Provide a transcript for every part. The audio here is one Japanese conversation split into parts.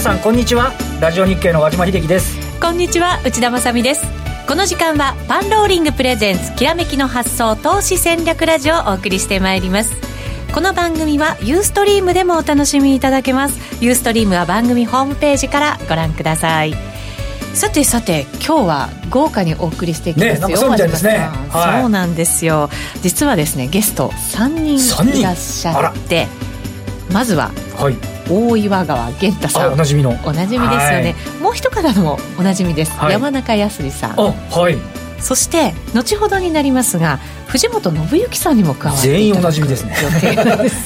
皆さんこんにちは。ラジオ日経の和島秀樹です。こんにちは内田まさです。この時間はパンローリングプレゼンツきらめきの発想投資戦略ラジオをお送りしてまいります。この番組はユーストリームでもお楽しみいただけます。ユーストリームは番組ホームページからご覧ください。さてさて今日は豪華にお送りしていきますよ、ね、そうみたいですね、はい、そうなんですよ。実はですねゲスト3人いらっしゃってまずは、はい、大岩川源太さん。おなじみの。おなじみですよね、はい、もう一方もおなじみです、はい、山中康さん。はい。そして後ほどになりますが藤本信之さんにも加わって全員おなじみですね。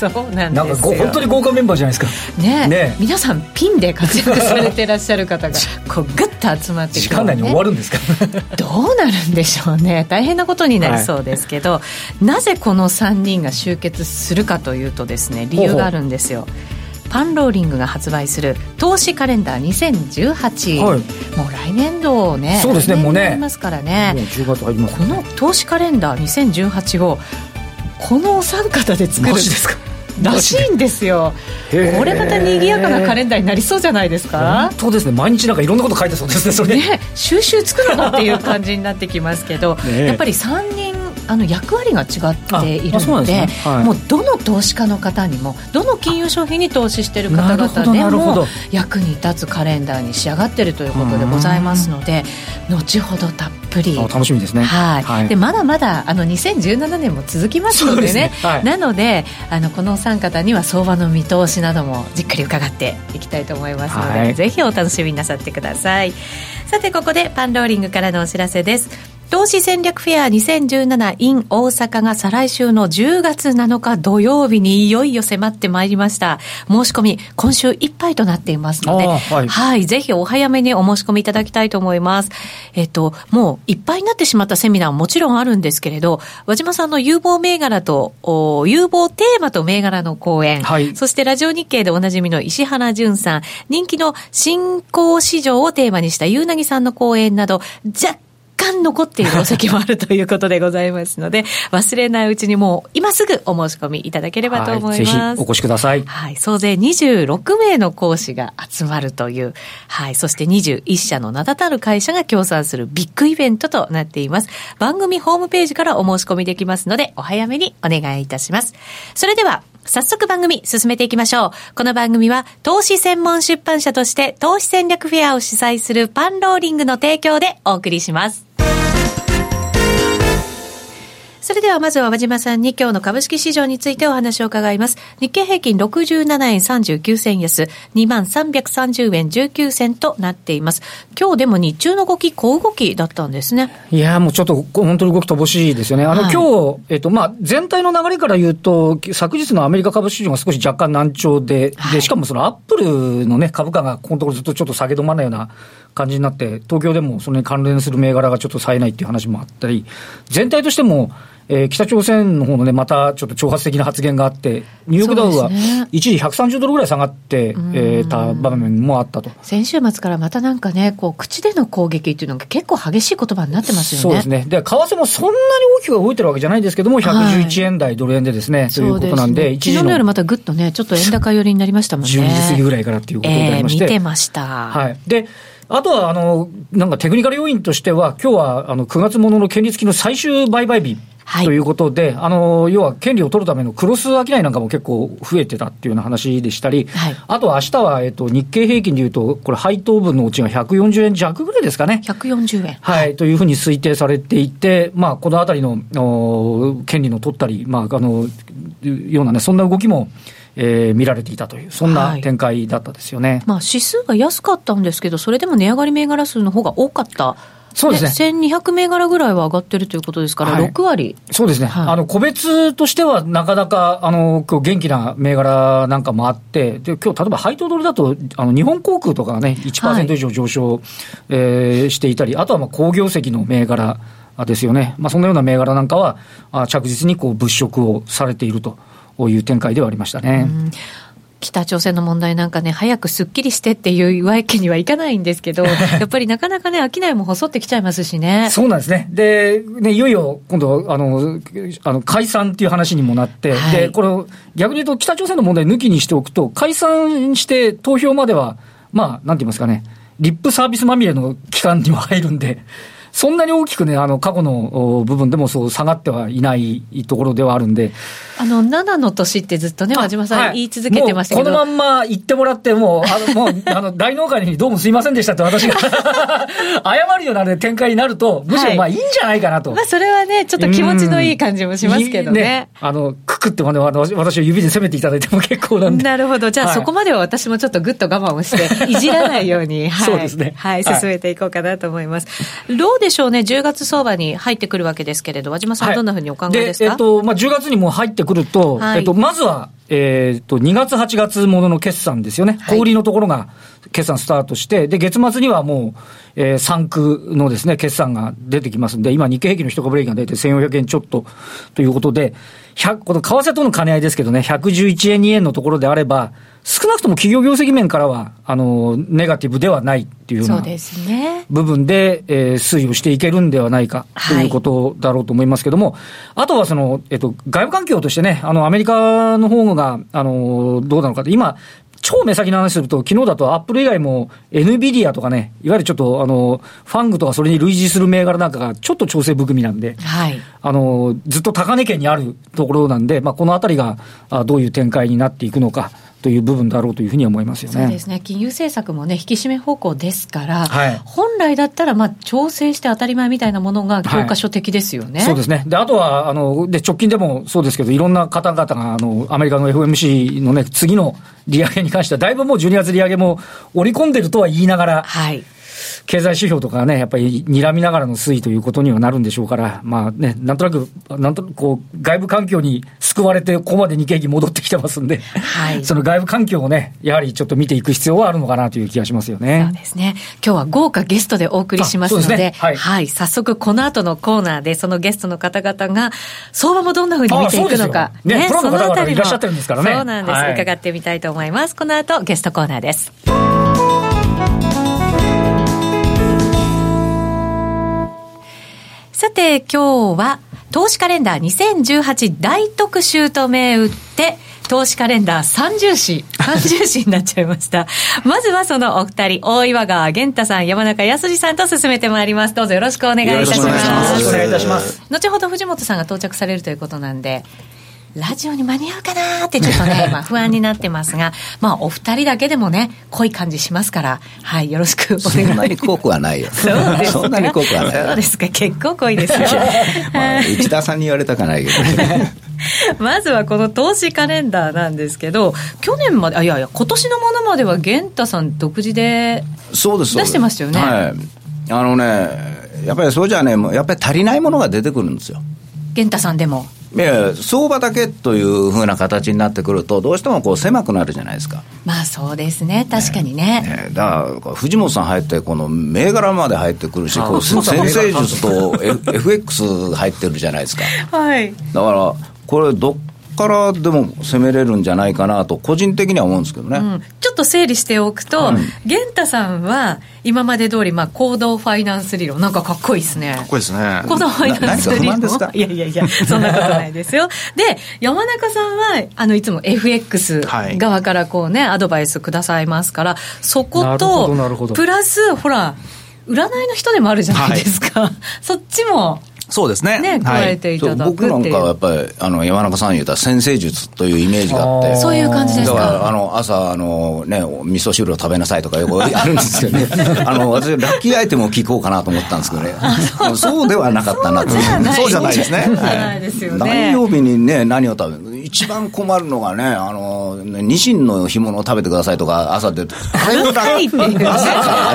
そうなんですよ。本当に豪華メンバーじゃないですか。ねね皆さんピンで活躍されてらっしゃる方が こうグッと集まって、ね、時間内に終わるんですか。どうなるんでしょうね。大変なことになりそうですけど、はい、なぜこの3人が集結するかというとですね理由があるんですよ。ほうほうパンローリングが発売する投資カレンダー2018、はい、もう来年度ねそうですねもうね。ますからね。もう10月入ります、ね、この投資カレンダー2018をこのお三方で作るんですか？らしいんですよ。これまた賑やかなカレンダーになりそうじゃないですか？本当ですね。毎日なんかいろんなこと書いてそうですねそれ。ね収集つくのかっていう感じになってきますけど、ね、やっぱり3人あの役割が違っているので、ね。はい、もうどの投資家の方にもどの金融商品に投資している方々でも役に立つカレンダーに仕上がっているということでございますので後ほどたっぷり。楽しみですね、はい、はい、でまだまだあの2017年も続きますのでね、ね。はい、なのであのこのお三方には相場の見通しなどもじっくり伺っていきたいと思いますので、はい、ぜひお楽しみなさってください。さてここでパンローリングからのお知らせです投資戦略フェア 2017in 大阪が再来週の10月7日土曜日にいよいよ迫ってまいりました。申し込み、今週いっぱいとなっていますので、はい、はい、ぜひお早めにお申し込みいただきたいと思います。えっと、もういっぱいになってしまったセミナーももちろんあるんですけれど、和島さんの有望銘柄と、有望テーマと銘柄の講演、はい、そしてラジオ日経でおなじみの石原淳さん、人気の新興市場をテーマにしたゆうなぎさんの講演など、若干残っているお席もあるということでございますので、忘れないうちにもう今すぐお申し込みいただければと思います。はい、ぜひお越しください。はい、総勢26名の講師が集まるという、はい、そして21社の名だたる会社が協賛するビッグイベントとなっています。番組ホームページからお申し込みできますので、お早めにお願いいたします。それでは、早速番組進めていきましょう。この番組は投資専門出版社として投資戦略フェアを主催するパンローリングの提供でお送りします。それではまずは和島さんに今日の株式市場についてお話を伺います。日経平均67円39銭安、2330円19銭となっています。今日でも日中の動き、小動きだったんですね。いやもうちょっと本当に動き乏しいですよね。あの、はい、今日、えっと、まあ、全体の流れから言うと、昨日のアメリカ株市場が少し若干難聴で、で、しかもそのアップルのね、株価がこのところずっとちょっと下げ止まらないような感じになって、東京でもそれに関連する銘柄がちょっと冴えないっていう話もあったり、全体としても、えー、北朝鮮の方のね、またちょっと挑発的な発言があって、ニューヨークダウは一時130ドルぐらい下がって、えー、た場面もあったと。先週末からまたなんかね、こう、口での攻撃っていうのが結構激しい言葉になってますよね。そうですね。で、為替もそんなに大きく動いてるわけじゃないですけども、111円台、ドル円でですね、ということなんで、一時昨日の夜またぐっとね、ちょっと円高寄りになりましたもんね。12時過ぎぐらいからっていうことになりまして。えー、見てました。はい。で、あとは、あの、なんかテクニカル要因としては、今日は、あの、9月ものの権利付きの最終売買日。はい、ということで、あの、要は権利を取るためのクロス商いなんかも結構増えてたっていうような話でしたり、はい、あとは明日は、えっと、日経平均でいうと、これ配当分のうちが140円弱ぐらいですかね。140円。はい、というふうに推定されていて、まあ、このあたりの、お権利の取ったり、まあ、あの、ようなね、そんな動きも、えー、見られていたという、そんな展開だったですよね、はい、まあ、指数が安かったんですけど、それでも値上がり銘柄数の方が多かったそうですね。1200銘柄ぐらいは上がってるということですから、はい、6割。そうですね。はい、あの、個別としてはなかなか、あの、今日元気な銘柄なんかもあって、で、今日例えば配当ドルだと、あの、日本航空とかがね、1%以上上昇、はい、えー、していたり、あとはまあ、工業績の銘柄ですよね。まあ、そのような銘柄なんかは、あ着実にこう、物色をされていると。いう展開ではありましたね。北朝鮮の問題なんかね、早くすっきりしてっていうわけにはいかないんですけど、やっぱりなかなかね、商いも細ってきちゃいますしね。そうなんですね。で、ね、いよいよ今度、あの、あの解散っていう話にもなって、はい、で、これ、逆に言うと北朝鮮の問題抜きにしておくと、解散して投票までは、まあ、なんて言いますかね、リップサービスまみれの期間には入るんで、そんなに大きくね、あの、過去の部分でもそう下がってはいないところではあるんで。あの、7の年ってずっとね、和島さん言い続けてましたけど。このまんま言ってもらって、もう、あの、もう、あの、大農家にどうもすいませんでしたって私が 謝るような、ね、展開になると、むしろまあいいんじゃないかなと。まあそれはね、ちょっと気持ちのいい感じもしますけどね。ねあの、くくってもね、私を指で攻めていただいても結構なんで。なるほど。じゃあ、はい、そこまでは私もちょっとぐっと我慢をして、いじらないように、はい。そうですね。はい、進めていこうかなと思います。でしょうね、10月相場に入ってくるわけですけれど、和島さん、どんなふうにお考えですか、はい、えっとまあ、10月にも入ってくると、はい、えっと、まずは、えー、っと2月、8月ものの決算ですよね、小売りのところが決算スタートして、で月末にはもう、えー、3区のですね決算が出てきますんで、今、日経平均の一株利益が出て1400円ちょっとということで、この為替との兼ね合いですけどね、111円、2円のところであれば、少なくとも企業業績面からは、あの、ネガティブではないっていうような部分で、えー、推移をしていけるんではないかということだろうと思いますけども、はい、あとはその、えっと、外部環境としてね、あの、アメリカの方が、あの、どうなのかって、今、超目先の話すると、昨日だとアップル以外も NVIDIA とかね、いわゆるちょっとあのファングとかそれに類似する銘柄なんかがちょっと調整含みなんで、はい、あのずっと高値圏にあるところなんで、まあ、このあたりがどういう展開になっていくのか。という部分だろうというふうに思いますよね。そうですね。金融政策もね、引き締め方向ですから、はい、本来だったら、まあ、調整して当たり前みたいなものが教科書的ですよね。はい、そうですね。で、あとは、あの、で、直近でもそうですけど、いろんな方々が、あの、アメリカの FMC のね、次の利上げに関しては、だいぶもう12月利上げも織り込んでるとは言いながら、はい。経済指標とかね、やっぱり睨みながらの推移ということにはなるんでしょうから、まあね、なんとなく、なんとなくこう、外部環境に救われて、ここまで日経平均戻ってきてますんで、はい、その外部環境をね、やはりちょっと見ていく必要はあるのかなという気がしますよね。そうですね。今日は豪華ゲストでお送りしますので、でねはい、はい、早速この後のコーナーで、そのゲストの方々が、相場もどんなふうに見ていくのか、ね、ね、プロの方々いらっしゃってるんですからね。そうなんです、はい、伺ってみたいと思います。この後、ゲストコーナーです。さて、今日は、投資カレンダー2018大特集と銘打って、投資カレンダー三重視、三重視になっちゃいました。まずはそのお二人、大岩川源太さん、山中康さんと進めてまいります。どうぞよろしくお願いいたします。よろしくお願いいたします。後ほど藤本さんが到着されるということなんで、ラジオに間に合うかなってちょっとね、まあ不安になってますが、まあお二人だけでもね、濃い感じしますから、はい、よろしくお願いします。そんなに濃くはないよ。そうですそんなに濃くはない。そうですか、結構濃いですよ。まあ、内田さんに言われたかないけどね。まずはこの投資カレンダーなんですけど、去年まで、あいやいや、今年のものまでは源太さん独自でそうです出してましたよね。はい。あのね、やっぱりそうじゃね、やっぱり足りないものが出てくるんですよ。源太さんでも。いや相場だけというふうな形になってくると、どうしてもこう狭くなるじゃないですか。まあそうですね、確かにね。ねねだから藤本さん入って、この銘柄まで入ってくるし、こう先生術と FX 入ってるじゃないですか。はい、だから、これ、どっからでも攻めれるんじゃないかなと、個人的には思うんですけどね、うん、ちょっと整理しておくと、源太さんは、今まで通り、まあ、行動ファイナンス理論、なんかかっこいいですね。かっこいいですね。行動ファイナンス理論。いやいやいや、そんなことないですよ。で、山中さんは、あの、いつも FX 側からこうね、アドバイスくださいますから、そこと、プラス、ほら、占いの人でもあるじゃないですか。はい、そっちも。そうですね。ね、加えていただく僕なんかはやっぱり、あの、山中さん言ったら先生術というイメージがあって。そういう感じですか？だから、あの、朝、あの、ね、味噌汁を食べなさいとかよくあるんですよね。あの、私、ラッキーアイテムを聞こうかなと思ったんですけどね。そうではなかったなと。そうじゃないですね。はい。何曜日にね、何を食べる一番困るのがね、あの、ニシンの干物を食べてくださいとか、朝で、あれあ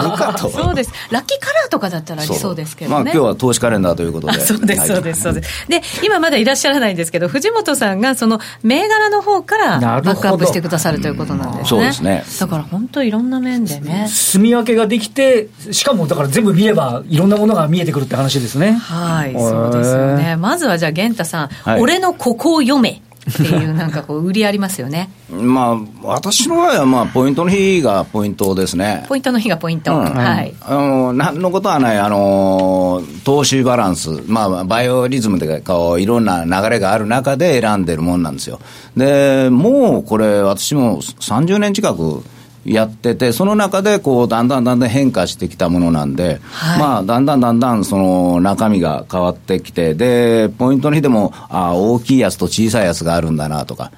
るかと。そうです。ラッキーカラーとかだったらありそうですけどね。まあ今日は投資カレンダーということで。そうです、そうです。そうです。で、今まだいらっしゃらないんですけど、藤本さんがその銘柄の方からバックアップしてくださるということなんですね。そうですね。だから本当いろんな面でね。住み分けができて、しかもだから全部見ればいろんなものが見えてくるって話ですね。はい、そうですよね。まずはじゃあ源太さん、はい、俺のここを読め。っていうなんかこう売りありますよね。まあ私の場合はまあポイントの日がポイントですね。ポイントの日がポイント、うん、はい。あの何のことはないあの投資バランス。まあバイオリズムでこういろんな流れがある中で選んでるもんなんですよ。でもうこれ私も30年近くやってて、その中でこうだんだんだんだん変化してきたものなんで、はい、まあ、だんだんだんだんその中身が変わってきて、で、ポイントの日でも、あ大きいやつと小さいやつがあるんだなとか、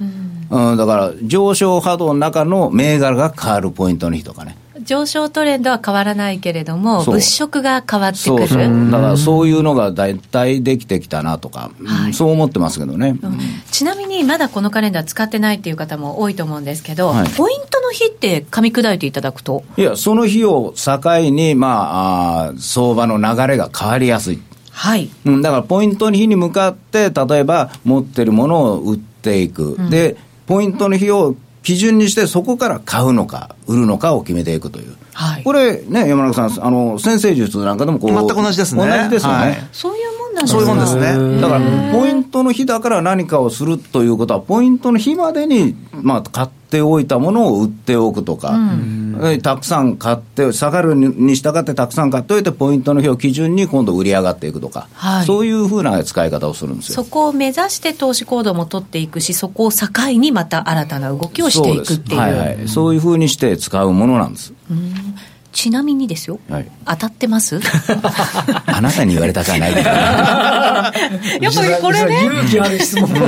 うん、うん、だから上昇波動の中の銘柄が変わるポイントの日とかね。上昇トレンドは変わらないけれども、物色が変わってくる。だからそういうのが大体できてきたなとか、はい、そう思ってますけどね、うん、ちなみにまだこのカレンダー使ってないっていう方も多いと思うんですけど、はい、ポイントの日って噛み砕いていただくと？いや、その日を境に、まあ、あ相場の流れが変わりやすい。はい、うん、だからポイントの日に向かって、例えば持ってるものを売っていく、うん、でポイントの日を基準にして、そこから買うのか、売るのかを決めていくという。はい、これね、山中さん、あの、先生術なんかでもこう。全く同じですね。同じですよね。はい、そういうもんなんですそういうもんですね。だから、ポイントの日だから何かをするということは、ポイントの日までに、まあ、買っておいたものを売っておくとか、うん、たくさん買って、下がるに従ってたくさん買っておいて、ポイントの日を基準に今度売り上がっていくとか、はい、そういうふうな使い方をするんですよ。そこを目指して投資行動も取っていくし、そこを境にまた新たな動きをしていくっていう。はいはい、そういうふうにして使うものなんです。うんちなみにですよ、はい、当たってます？あなたに言われたくはない。けど、ね、やっぱりこれね。勇気ある質問。これ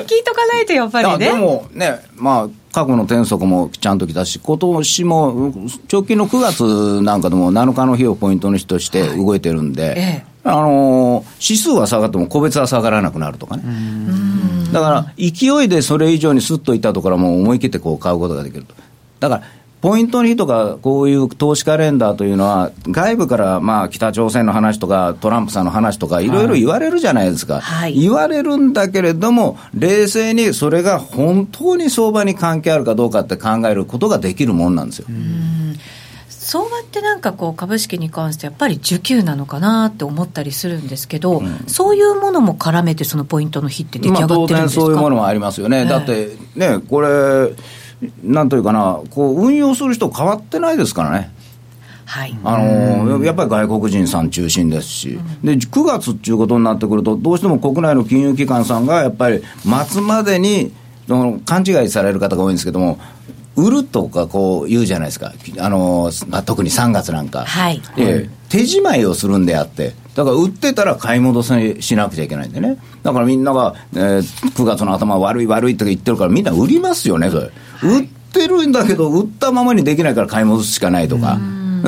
聞いとかないとやっぱりね。でもねまあ過去の転則もちゃんと来たし、今年も直近の9月なんかでも7日の日をポイントの日として動いてるんで、はいええ、あの指数は下がっても個別は下がらなくなるとかね。だから、勢いでそれ以上にすっといったところはもう思い切ってこう買うことができると。だからポイントの日とか、こういう投資カレンダーというのは、外部からまあ北朝鮮の話とか、トランプさんの話とか、い。ろいろ言われるじゃないですか、はい、言われるんだけれども、冷静にそれが本当に相場に関係あるかどうかって考えることができるもんなんですよ。相場ってなんかこう株式に関してやっぱり需給なのかなって思ったりするんですけど、うん、そういうものも絡めてそのポイントの日って出来上がってるんですか、まあ、当然そういうものもありますよね、えー、だってねこれなんというかな、こう運用する人、変わってないですからね。はい、あのやっぱり外国人さん中心ですし、で9月っていうことになってくると、どうしても国内の金融機関さんがやっぱり末までに勘違いされる方が多いんですけども、売るとかこう言うじゃないですか、あのまあ、特に3月なんか、はい、手仕舞いをするんであって、だから売ってたら買い戻ししなくちゃいけないんでね、だからみんなが、えー、9月の頭、悪い悪いって言ってるから、みんな売りますよね、それ。売ってるんだけど、売ったままにできないから買い戻すしかないとか。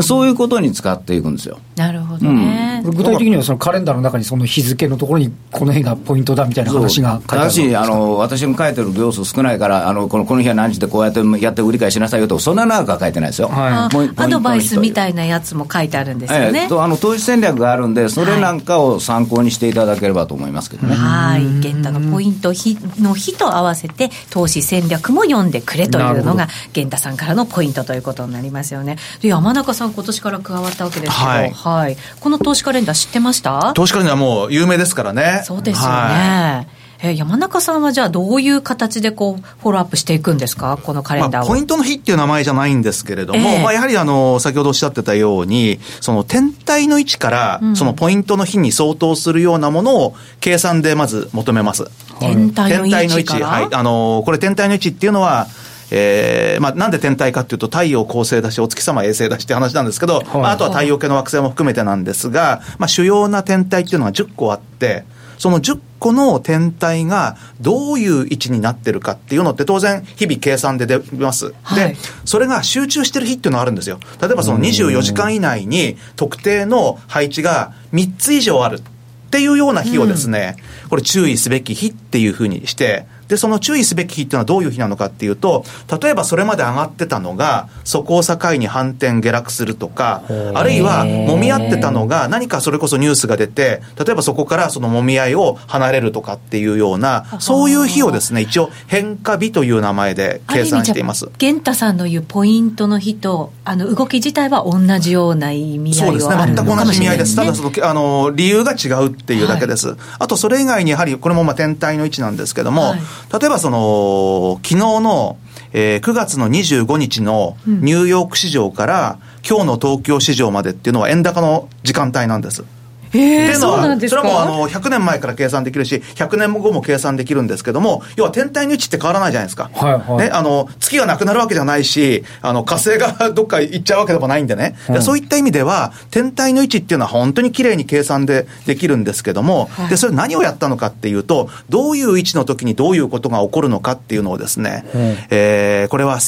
そういうことに使っていくんですよ。なるほどね。うん、具体的にはそのカレンダーの中にその日付のところにこの辺がポイントだみたいな話が書いてあるだし、あの、私も書いてる行数少ないから、あの、このこの日は何時でこうやってやって売り買いしなさいよと、そんな長くは書いてないですよ。はい、アドバイスみたいなやつも書いてあるんですよね。えとあの投資戦略があるんで、それなんかを参考にしていただければと思いますけどね。はい。源太のポイントの日と合わせて、投資戦略も読んでくれというのが、源太さんからのポイントということになりますよね。で、山中さん、今年から加わったわけですけど、はい、はい、この投資カレンダー知ってました？投資カレンダーもう有名ですからね。そうですよね。はい。え山中さんはじゃあ、どういう形でこうフォローアップしていくんですか、このカレンダーを、まあ、ポイントの日っていう名前じゃないんですけれども、えー、まあ、やはりあの先ほどおっしゃってたように、その天体の位置から、そのポイントの日に相当するようなものを計算でまず求めます。天体の位置はい、あのこれ、天体の位置っていうのは、えーまあ、なんで天体かっていうと、太陽恒星だし、お月様衛星だしって話なんですけど、はい、まあ、あとは太陽系の惑星も含めてなんですが、まあ、主要な天体っていうのが10個あって、その10個の天体がどういう位置になってるかっていうのって当然日々計算で出ます。はい、で、それが集中してる日っていうのがあるんですよ。例えばその24時間以内に特定の配置が3つ以上あるっていうような日をですね、これ注意すべき日っていうふうにして、で、その注意すべき日っていうのはどういう日なのかっていうと、例えばそれまで上がってたのが、そこを境に反転下落するとか、あるいは揉み合ってたのが、何かそれこそニュースが出て、例えばそこからその揉み合いを離れるとかっていうような、そういう日をですね、一応変化日という名前で計算しています。玄太さんの言うポイントの日と、あの動き自体は同じような意味合いそうですね、全く同じ意味合いです。ただその、あの、理由が違うっていうだけです。はい、あとそれ以外にやはり、これもまあ天体の位置なんですけども、はい例えばその、昨日の、えー、9月の25日のニューヨーク市場から、うん、今日の東京市場までっていうのは円高の時間帯なんです。えー、っていうのは、それはもうあの100年前から計算できるし、100年後も計算できるんですけども、要は天体の位置って変わらないじゃないですか。はいはい、ね、あの月がなくなるわけじゃないし、あの火星がどっか行っちゃうわけでもないんでね、うん、そういった意味では、天体の位置っていうのは本当にきれいに計算でできるんですけども、はい、でそれ何をやったのかっていうと、どういう位置の時にどういうことが起こるのかっていうのをですね、うん、えー、これは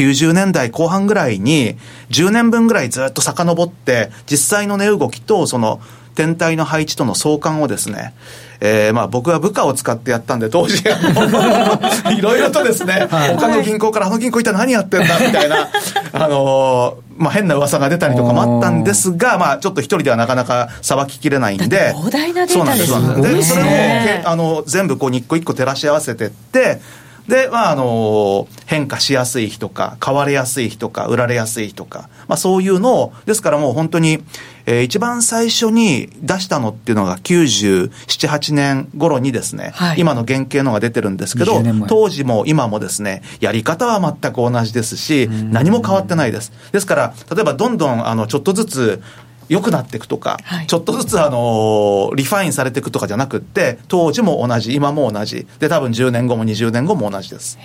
1990年代後半ぐらいに、10年分ぐらいずっと遡って、実際の値動きと、その、天体の配置との相関をですね、えー、まあ僕は部下を使ってやったんで、当時、いろいろとですね、他の銀行からあの銀行一体何やってんだ みたいな、あのー、まあ変な噂が出たりとかもあったんですが、まあちょっと一人ではなかなかさばききれないんで、膨大なデータですね。で、それを、あの、全部こう一個一個照らし合わせてって、で、まあ、あの、変化しやすい日とか、買われやすい日とか、売られやすい日とか、まあ、そういうのを、ですからもう本当に、えー、一番最初に出したのっていうのが97、8年頃にですね、はい、今の原型のが出てるんですけど、当時も今もですね、やり方は全く同じですし、何も変わってないです。ですから、例えばどんどん、あの、ちょっとずつ、良くなっていくとか、はい、ちょっとずつあのリファインされていくとかじゃなくって当時も同じ今も同じ。で多分10年後も20年後も同じです。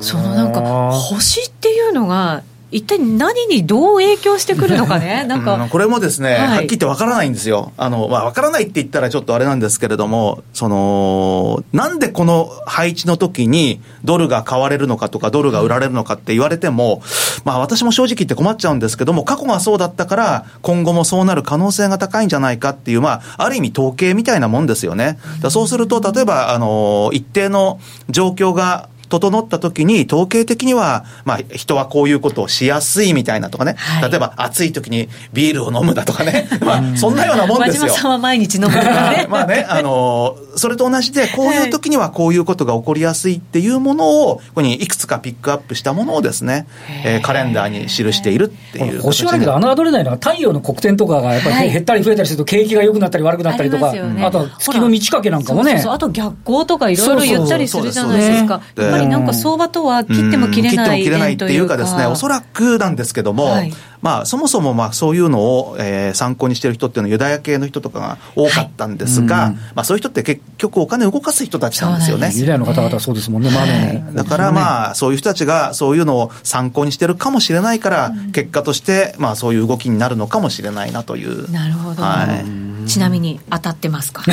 そのなんか星っていうのが一体何にどう影響してくるのかね、なんか、うん、これもですね、はい、はっきり言ってわからないんですよ。あの、まあ、わからないって言ったらちょっとあれなんですけれども、その、なんでこの配置の時にドルが買われるのかとか、ドルが売られるのかって言われても、まあ、私も正直言って困っちゃうんですけども、過去がそうだったから、今後もそうなる可能性が高いんじゃないかっていう、まあ、ある意味統計みたいなもんですよね。だそうすると、例えば、あの、一定の状況が整った時に、統計的には、まあ、人はこういうことをしやすいみたいなとかね、はい、例えば暑い時にビールを飲むだとかね、まあ、そんなようなもんですよ。島さんは毎日飲むね。まあね、あの、それと同じで、こういう時にはこういうことが起こりやすいっていうものを、ここにいくつかピックアップしたものをですね、えー、カレンダーに記しているっていう。星はだけど、侮れないのは太陽の黒点とかがやっぱり減ったり増えたりすると景気が良くなったり悪くなったりとか、あね、あと月の満ち欠けなんかもね。そうそうあと逆光とかいろいろ言ったりするじゃないですか。やっぱりなんか相場とは切っても切れない、切っても切れないっていうかですね、おそらくなんですけども、はい、まあ、そもそもまあそういうのを、えー、参考にしてる人っていうのはユダヤ系の人とかが多かったんですが、はい、まあ、そういう人って結局お金を動かす人たちなんですよね。ユダヤの方々はそうですもんね、マネー。だからまあ、そういう人たちがそういうのを参考にしてるかもしれないから、うん、結果として、まあ、そういう動きになるのかもしれないなという。なるほど。はい。ちなみに当たってますか？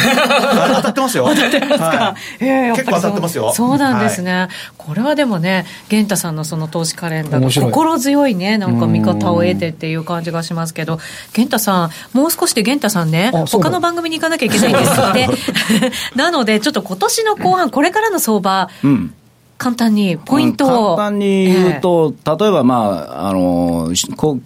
当たってますよ。当たってますか？はい、えー、結構当たってますよ。そうなんですね。はい、これはでもね、源太さんのその投資カレンダー心強いね、なんか見方を得てっていう感じがしますけど、源太さん、もう少しで源太さんね、他の番組に行かなきゃいけないんですって。なので、ちょっと今年の後半、これからの相場、うん簡単にポイントを、簡単に言うと、えー、例えば、まあ、あの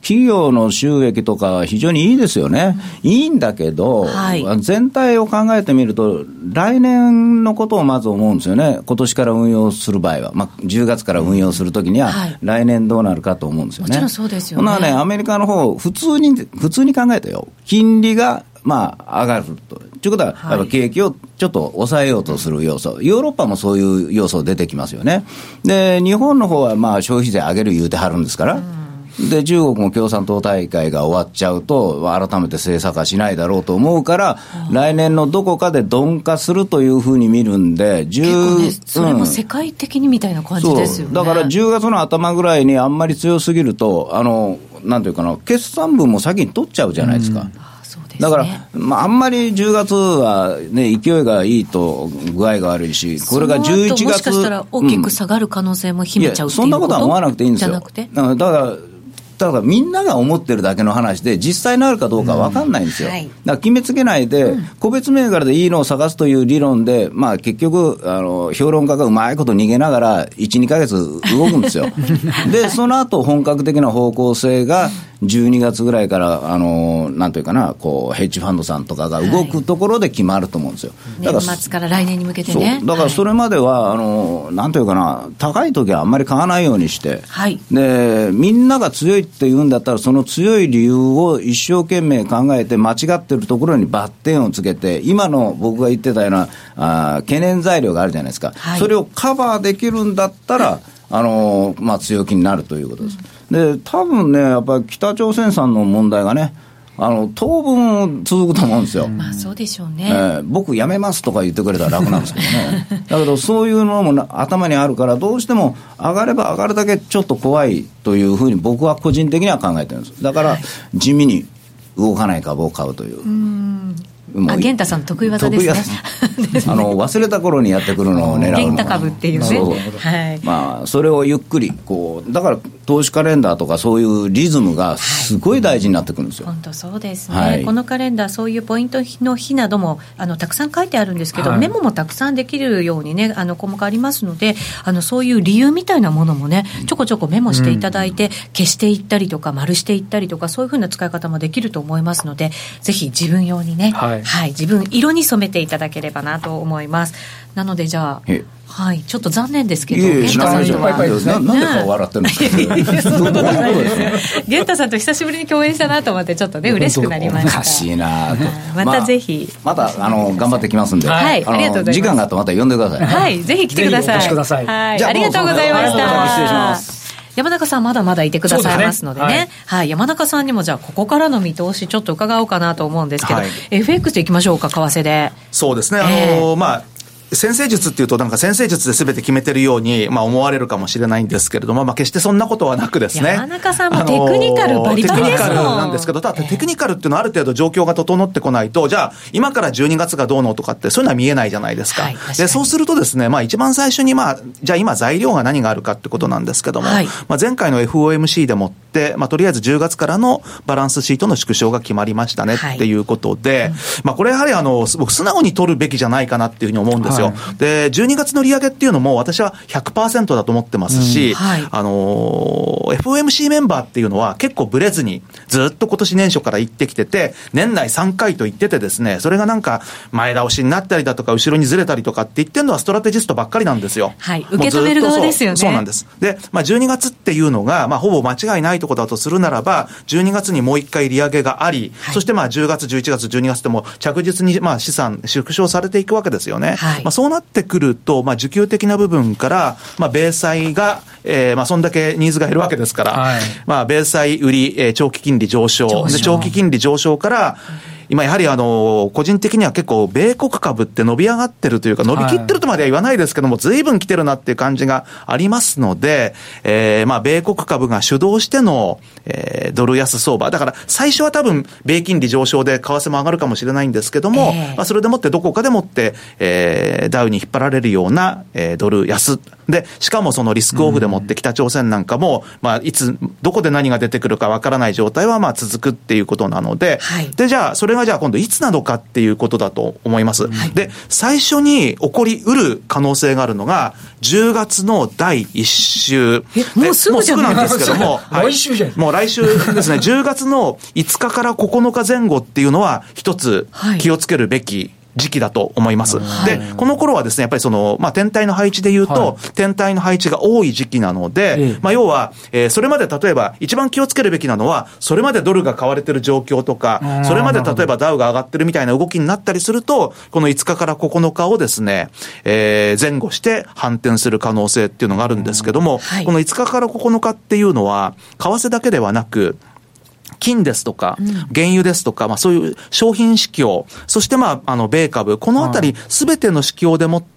企業の収益とか非常にいいですよね、うん、いいんだけど、はい、全体を考えてみると、来年のことをまず思うんですよね、今年から運用する場合は、まあ、10月から運用するときには、来年どうなるかと思うんですよね。もちろんそうですよね。ね、アメリカの方普通に、普通に考えてよ、金利がまあ、上がると。ということは、やっぱ景気をちょっと抑えようとする要素、ヨーロッパもそういう要素出てきますよね。で、日本の方はまあ消費税上げる言うてはるんですから。で、中国も共産党大会が終わっちゃうと、改めて政策はしないだろうと思うから、来年のどこかで鈍化するというふうに見るんで、10、ね、それも世界的にみたいな感じですよね。だから10月の頭ぐらいにあんまり強すぎると、あの、なんていうかな、決算分も先に取っちゃうじゃないですか。うんだから、まあ、あんまり10月は、ね、勢いがいいと具合が悪いし、これが11月。もしかしたら大きく下がる可能性も秘めちゃう、うん、そんなことは思わなくていいんですよ。だからだからみんなが思ってるだけの話で、実際になるかどうか分かんないんですよ。うんはい、だから決めつけないで、個別銘柄でいいのを探すという理論で、まあ、結局あの、評論家がうまいこと逃げながら、1、2か月動くんですよ。で、その後本格的な方向性が、12月ぐらいから、あのなんというかな、こうヘッジファンドさんとかが動くところで決まると思うんですよ。だから年末から来年に向けてね。だからそれまでは、あのなんというかな、高い時はあんまり買わないようにして、はい、でみんなが強いって言うんだったら、その強い理由を一生懸命考えて、間違ってるところにバッテンをつけて、今の僕が言ってたようなあ懸念材料があるじゃないですか、はい、それをカバーできるんだったら、あのまあ、強気になるということです。で、多分ね、やっぱり北朝鮮さんの問題がね、あの、当分続くと思うんですよ。まあそうでしょうね。えー、僕辞めますとか言ってくれたら楽なんですけどね。だけどそういうのも頭にあるから、どうしても上がれば上がるだけちょっと怖いというふうに僕は個人的には考えてるんです。だから、地味に動かない株を買うという。うあ、玄太さん得意技ですね。あの、忘れた頃にやってくるのを狙うの。玄太株っていうね。はい。まあ、それをゆっくり、こう、だから、投資カレンダーとかそういうリズムがすごい大事になってくるんですよ。本当そうですね、はい、このカレンダー、そういうポイントの日などもあのたくさん書いてあるんですけど、はい、メモもたくさんできるようにね、あの項目ありますので、あのそういう理由みたいなものもね、ちょこちょこメモしていただいて、うん、消していったりとか、丸していったりとか、そういうふうな使い方もできると思いますので、ぜひ自分用にね、はい、はい、自分色に染めていただければなと思います。なのでじゃあはい、ちょっと残念ですけど、源太さんとは。なんで顔笑ってるんですか、源太さんと久しぶりに共演したなと思って、ちょっとね、嬉しくなりました。おかしいなまたぜひ。また、あの、頑張ってきますんで。はい、ありがとうございます。時間があったらまた呼んでください。はい、ぜひ来てください。はい、ありがとうございました。失礼します。山中さんまだまだいてくださいますのでね、ね。はい、はい、山中さんにもじゃあここからの見通しちょっと伺おうかなと思うんですけど、はい、FX でいきましょうか為替で。そうですね、あのー、まあ先生術っていうと、なんか先生術で全て決めてるように、まあ、思われるかもしれないんですけれども、まあ、決してそんなことはなくですね。山中さんもテクニカルバリバリですもん。テクニカルなんですけど、ただテクニカルっていうのはある程度状況が整ってこないと、じゃあ、今から12月がどうのとかって、そういうのは見えないじゃないですか。はい、で、そうするとですね、まあ、一番最初に、まあ、じゃあ今材料が何があるかってことなんですけども、はい、まあ、前回の FOMC でもって、まあ、とりあえず10月からのバランスシートの縮小が決まりましたねっていうことで、はい、まあ、これやはりあの、僕素直に取るべきじゃないかなっていうふうに思うんですよ。で、12月の利上げっていうのも私は100%だと思ってますし、うんはい、あのー、FOMC メンバーっていうのは結構ブレずにずっと今年年初から言ってきてて、年内3回と言っててですね、それがなんか前倒しになったりだとか後ろにずれたりとかって言ってるのはストラテジストばっかりなんですよ。はい。受け止める側ですよね。そうなんです。で、まあ12月っていうのが、まあほぼ間違いないところだとするならば、12月にもう一回利上げがあり、はい、そしてまあ10月、11月、12月でも着実にまあ資産縮小されていくわけですよね。はい、まあそうなってくると、まあ、需給的な部分から、まあ、米債が、えー、まあ、そんだけニーズが減るわけですから、はい、まあ、米債売り、えー、長期金利上昇、で長期金利上昇から、今やはりあの、個人的には結構、米国株って伸び上がってるというか、伸びきってるとまでは言わないですけども、ずいぶん来てるなっていう感じがありますので、えー、まあ、米国株が主導しての、えー、ドル安相場。だから、最初は多分、米金利上昇で為替も上がるかもしれないんですけども、えー、まあ、それでもってどこかでもって、えー、ダウに引っ張られるような、えー、ドル安。で、しかもそのリスクオフでもって北朝鮮なんかも、まあ、いつ、どこで何が出てくるかわからない状態は、まあ、続くっていうことなので、はい、で、じゃあ、それがじゃあ今度いつなのかっていうことだと思います。はい、で、最初に起こりうる可能性があるのが、10月の第1週。もうすぐなんですけども、はい、来週じゃもう来週ですね、10月の5日から9日前後っていうのは、一つ気をつけるべき時期だと思います。で、この頃はですね、やっぱりその、まあ、天体の配置で言うと、はい、天体の配置が多い時期なので、ええ、まあ、要は、えー、それまで例えば、一番気をつけるべきなのは、それまでドルが買われてる状況とか、それまで例えばダウが上がってるみたいな動きになったりすると、この5日から9日をですね、えー、前後して反転する可能性っていうのがあるんですけども、はい、この5日から9日っていうのは、為替だけではなく、金ですとか、原油ですとか、まあそういう商品指標、そしてまあ、あの、米株、このあたりすべての指標でもって、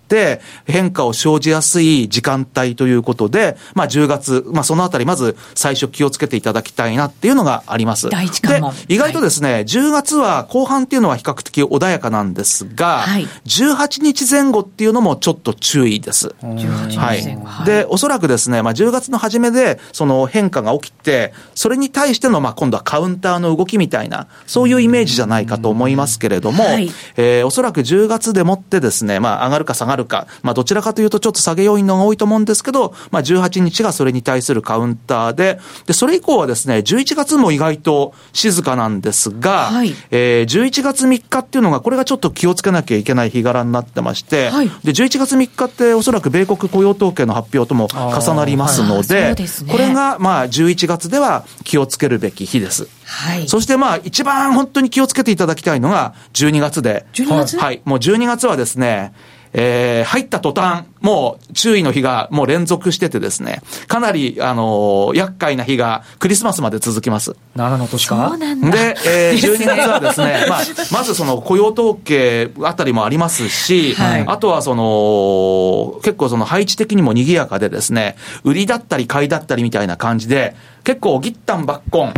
変化を生じやすい時間帯ということで、まあ10月、まあそのあたりまず最初気をつけていただきたいなっていうのがあります。第一関門。で、意外とですね、はい、10月は後半っていうのは比較的穏やかなんですが、はい、18日前後っていうのもちょっと注意です。18日前後。はい。で、おそらくですね、まあ10月の初めでその変化が起きて、それに対してのまあ今度はカウンターの動きみたいな、そういうイメージじゃないかと思いますけれども、はい、えー、おそらく10月でもってですね、まあ上がるか下がるか、まあどちらかというとちょっと下げ要因のが多いと思うんですけど、まあ18日がそれに対するカウンターで、で、それ以降はですね、11月も意外と静かなんですが、はい、えー、11月3日っていうのが、これがちょっと気をつけなきゃいけない日柄になってまして、はい、で、11月3日っておそらく米国雇用統計の発表とも重なりますので、でね、これがまあ11月では気をつけるべき日です。はい。そしてまあ、一番本当に気をつけていただきたいのが12月で。12月？はい。もう12月はですね、えー、入った途端、もう注意の日がもう連続しててですね、かなり、あのー、厄介な日がクリスマスまで続きます。7の年か？そうなんだ。で、えー、12月はですね、まあ、まずその雇用統計あたりもありますし、はい、あとはその、結構その配置的にも賑やかでですね、売りだったり買いだったりみたいな感じで、結構ギッタンバッコン、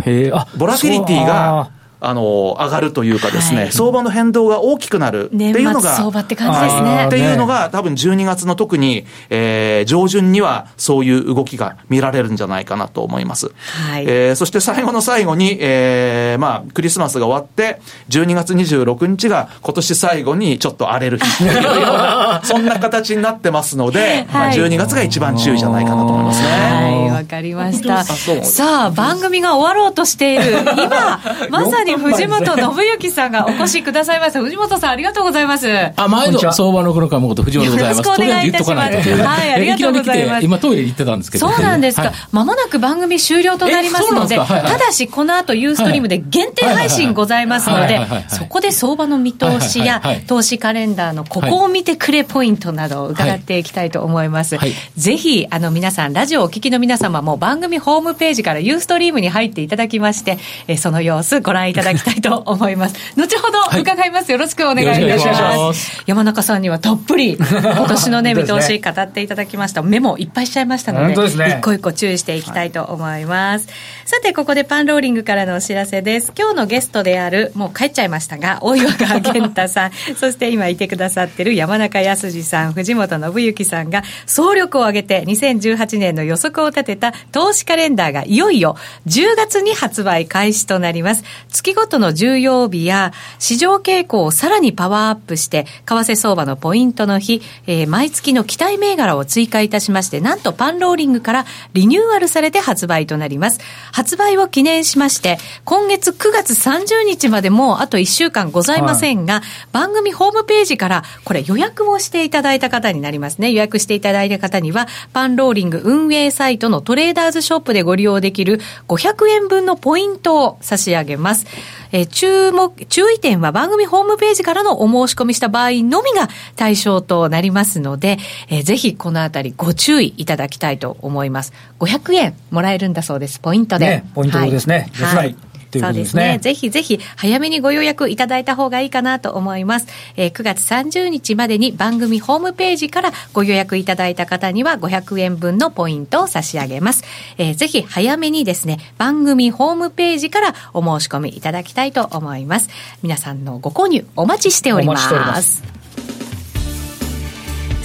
ボラティリティが、あの、上がるというかですね、はい、相場の変動が大きくなるっていうのが、相場って感じですね。っていうのが、多分12月の特に、えー、上旬にはそういう動きが見られるんじゃないかなと思います。はい。えー、そして最後の最後に、えー、まあ、クリスマスが終わって、12月26日が今年最後にちょっと荒れる日 そんな形になってますので、はい、まあ、12月が一番注意じゃないかなと思いますね。はい、わかりました。さあ、番組が終わろうとしている、今、まさにに藤本信之さんがお越しくださいました。藤本さん、ありがとうございます。あ、毎度、相場の黒川誠、藤本でございます。よろしくお願いいたします。はい、ありがとうございます。今トイレ行ってたんですけど。そうなんですか。まもなく番組終了となりますので、ただし、この後、ユーストリームで限定配信ございますので、そこで相場の見通しや、投資カレンダーのここを見てくれポイントなどを伺っていきたいと思います。ぜひ、あの、皆さん、ラジオをお聞きの皆様も番組ホームページからユーストリームに入っていただきまして、その様子ご覧いただきたいと思います。思います。後ほど伺います。よろしくお願いいたします。山中さんにはたっぷり、今年のね、見通し語っていただきました。メモいっぱいしちゃいましたので、一個一個注意していきたいと思います。さて、ここでパンローリングからのお知らせです。今日のゲストである、もう帰っちゃいましたが、大岩川健太さん、そして今いてくださってる山中康さん、藤本信之さんが、総力を挙げて2018年の予測を立てた投資カレンダーがいよいよ10月に発売開始となります。月ごとの重要日や市場傾向をさらにパワーアップして、為替相場のポイントの日、えー、毎月の期待銘柄を追加いたしまして、なんとパンローリングからリニューアルされて発売となります。発売を記念しまして、今月9月30日までもうあと1週間ございませんが、はい、番組ホームページからこれ予約をしていただいた方になりますね。予約していただいた方には、パンローリング運営サイトのトレーダーズショップでご利用できる500円分のポイントを差し上げます。えー、注目、注意点は番組ホームページからのお申し込みした場合のみが対象となりますので、えー、ぜひこのあたりご注意いただきたいと思います。500円もらえるんだそうです、ポイントで。ね、ポイントですね。はい。はいそうですね。ぜひぜひ早めにご予約いただいた方がいいかなと思います。えー、9月30日までに番組ホームページからご予約いただいた方には500円分のポイントを差し上げます。えー、ぜひ早めにですね、番組ホームページからお申し込みいただきたいと思います。皆さんのご購入お待ちしております。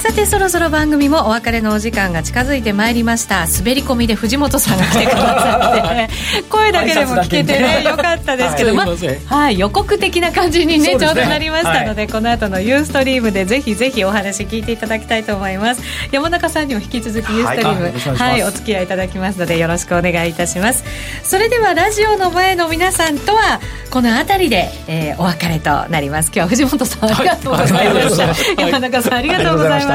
さてそろそろ番組もお別れのお時間が近づいてまいりました。滑り込みで藤本さんが来てくださって。声だけでも聞けてねよかったですけど、はい、まはい、予告的な感じにね、ね、ちょうどなりましたので、はい、この後のユーストリームでぜひぜひお話聞いていただきたいと思います。山中さんにも引き続きユーストリーム、はい、はい、お付き合いいただきますのでよろしくお願いいたします。それではラジオの前の皆さんとはこの辺りで、えー、お別れとなります。今日は藤本さんありがとうございました、山中さんありがとうござい